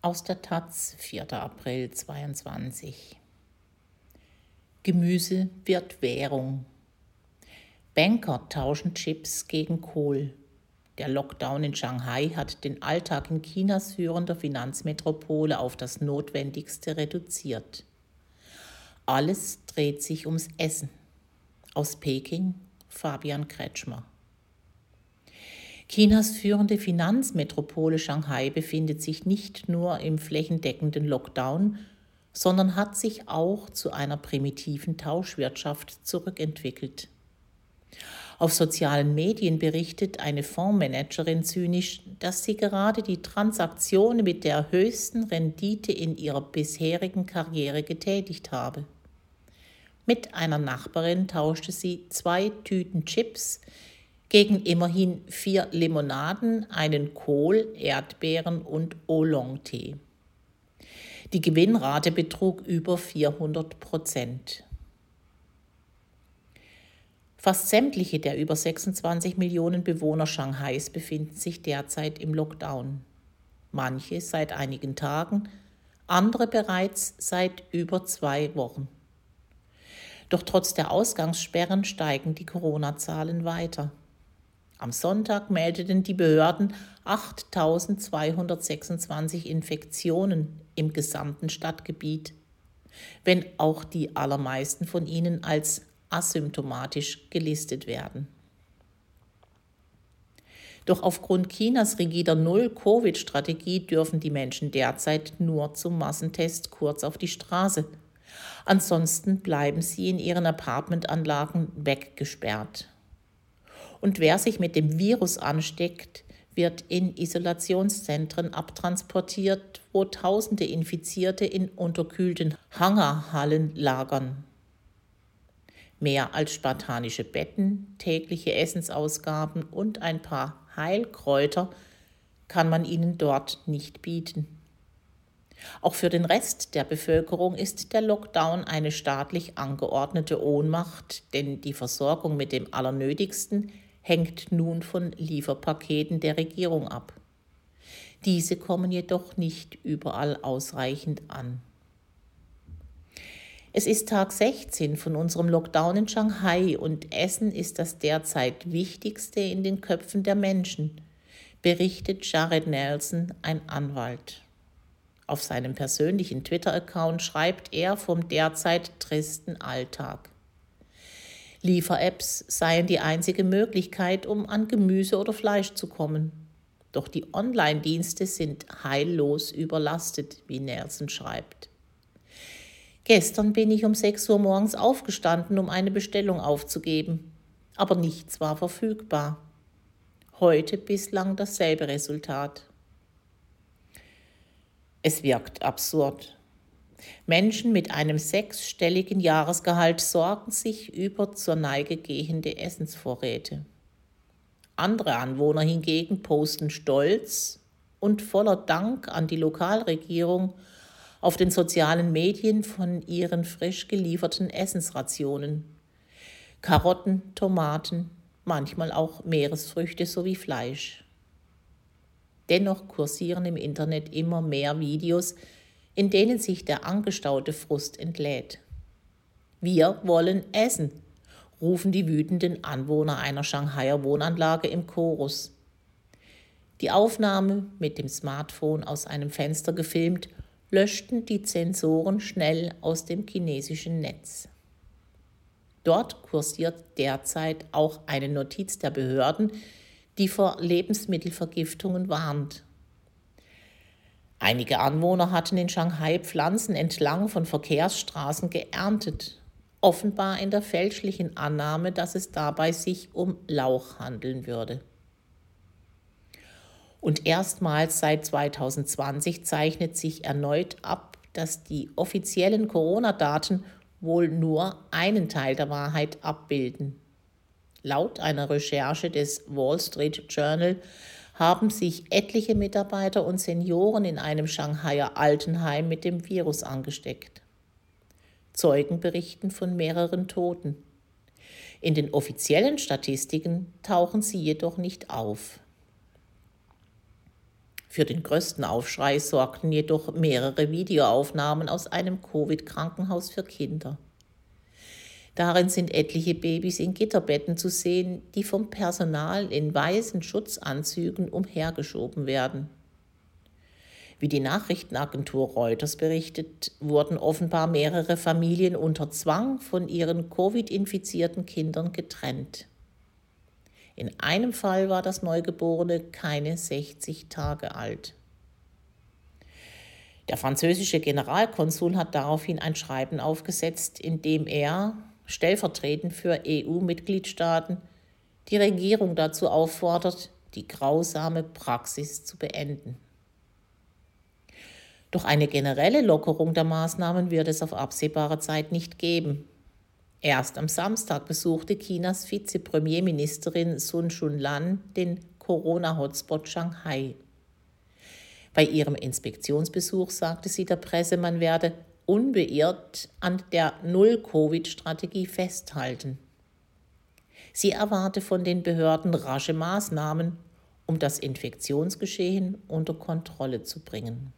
Aus der Taz, 4. April 22. Gemüse wird Währung. Banker tauschen Chips gegen Kohl. Der Lockdown in Shanghai hat den Alltag in Chinas führender Finanzmetropole auf das Notwendigste reduziert. Alles dreht sich ums Essen. Aus Peking Fabian Kretschmer. Chinas führende Finanzmetropole Shanghai befindet sich nicht nur im flächendeckenden Lockdown, sondern hat sich auch zu einer primitiven Tauschwirtschaft zurückentwickelt. Auf sozialen Medien berichtet eine Fondsmanagerin zynisch, dass sie gerade die Transaktion mit der höchsten Rendite in ihrer bisherigen Karriere getätigt habe. Mit einer Nachbarin tauschte sie zwei Tüten Chips gegen immerhin vier Limonaden, einen Kohl, Erdbeeren und Oolong-Tee. Die Gewinnrate betrug über 400 Prozent. Fast sämtliche der über 26 Millionen Bewohner Shanghais befinden sich derzeit im Lockdown. Manche seit einigen Tagen, andere bereits seit über zwei Wochen. Doch trotz der Ausgangssperren steigen die Corona-Zahlen weiter. Am Sonntag meldeten die Behörden 8.226 Infektionen im gesamten Stadtgebiet, wenn auch die allermeisten von ihnen als asymptomatisch gelistet werden. Doch aufgrund Chinas rigider Null-Covid-Strategie dürfen die Menschen derzeit nur zum Massentest kurz auf die Straße. Ansonsten bleiben sie in ihren Apartmentanlagen weggesperrt. Und wer sich mit dem Virus ansteckt, wird in Isolationszentren abtransportiert, wo tausende Infizierte in unterkühlten Hangarhallen lagern. Mehr als spartanische Betten, tägliche Essensausgaben und ein paar Heilkräuter kann man ihnen dort nicht bieten. Auch für den Rest der Bevölkerung ist der Lockdown eine staatlich angeordnete Ohnmacht, denn die Versorgung mit dem Allernötigsten hängt nun von Lieferpaketen der Regierung ab. Diese kommen jedoch nicht überall ausreichend an. Es ist Tag 16 von unserem Lockdown in Shanghai und Essen ist das derzeit Wichtigste in den Köpfen der Menschen, berichtet Jared Nelson, ein Anwalt. Auf seinem persönlichen Twitter-Account schreibt er vom derzeit tristen Alltag. Liefer-Apps seien die einzige Möglichkeit, um an Gemüse oder Fleisch zu kommen. Doch die Online-Dienste sind heillos überlastet, wie Nelson schreibt. Gestern bin ich um 6 Uhr morgens aufgestanden, um eine Bestellung aufzugeben. Aber nichts war verfügbar. Heute bislang dasselbe Resultat. Es wirkt absurd. Menschen mit einem sechsstelligen Jahresgehalt sorgen sich über zur Neige gehende Essensvorräte. Andere Anwohner hingegen posten stolz und voller Dank an die Lokalregierung auf den sozialen Medien von ihren frisch gelieferten Essensrationen. Karotten, Tomaten, manchmal auch Meeresfrüchte sowie Fleisch. Dennoch kursieren im Internet immer mehr Videos, in denen sich der angestaute Frust entlädt. Wir wollen essen, rufen die wütenden Anwohner einer Shanghaier Wohnanlage im Chorus. Die Aufnahme mit dem Smartphone aus einem Fenster gefilmt, löschten die Zensoren schnell aus dem chinesischen Netz. Dort kursiert derzeit auch eine Notiz der Behörden, die vor Lebensmittelvergiftungen warnt. Einige Anwohner hatten in Shanghai Pflanzen entlang von Verkehrsstraßen geerntet, offenbar in der fälschlichen Annahme, dass es dabei sich um Lauch handeln würde. Und erstmals seit 2020 zeichnet sich erneut ab, dass die offiziellen Corona-Daten wohl nur einen Teil der Wahrheit abbilden. Laut einer Recherche des Wall Street Journal haben sich etliche Mitarbeiter und Senioren in einem Shanghaier Altenheim mit dem Virus angesteckt. Zeugen berichten von mehreren Toten. In den offiziellen Statistiken tauchen sie jedoch nicht auf. Für den größten Aufschrei sorgten jedoch mehrere Videoaufnahmen aus einem Covid-Krankenhaus für Kinder. Darin sind etliche Babys in Gitterbetten zu sehen, die vom Personal in weißen Schutzanzügen umhergeschoben werden. Wie die Nachrichtenagentur Reuters berichtet, wurden offenbar mehrere Familien unter Zwang von ihren Covid-infizierten Kindern getrennt. In einem Fall war das Neugeborene keine 60 Tage alt. Der französische Generalkonsul hat daraufhin ein Schreiben aufgesetzt, in dem er, stellvertretend für EU-Mitgliedstaaten die Regierung dazu auffordert, die grausame Praxis zu beenden. Doch eine generelle Lockerung der Maßnahmen wird es auf absehbare Zeit nicht geben. Erst am Samstag besuchte Chinas Vizepremierministerin Sun Chunlan den Corona-Hotspot Shanghai. Bei ihrem Inspektionsbesuch sagte sie der Presse, man werde unbeirrt an der Null-Covid-Strategie festhalten. Sie erwarte von den Behörden rasche Maßnahmen, um das Infektionsgeschehen unter Kontrolle zu bringen.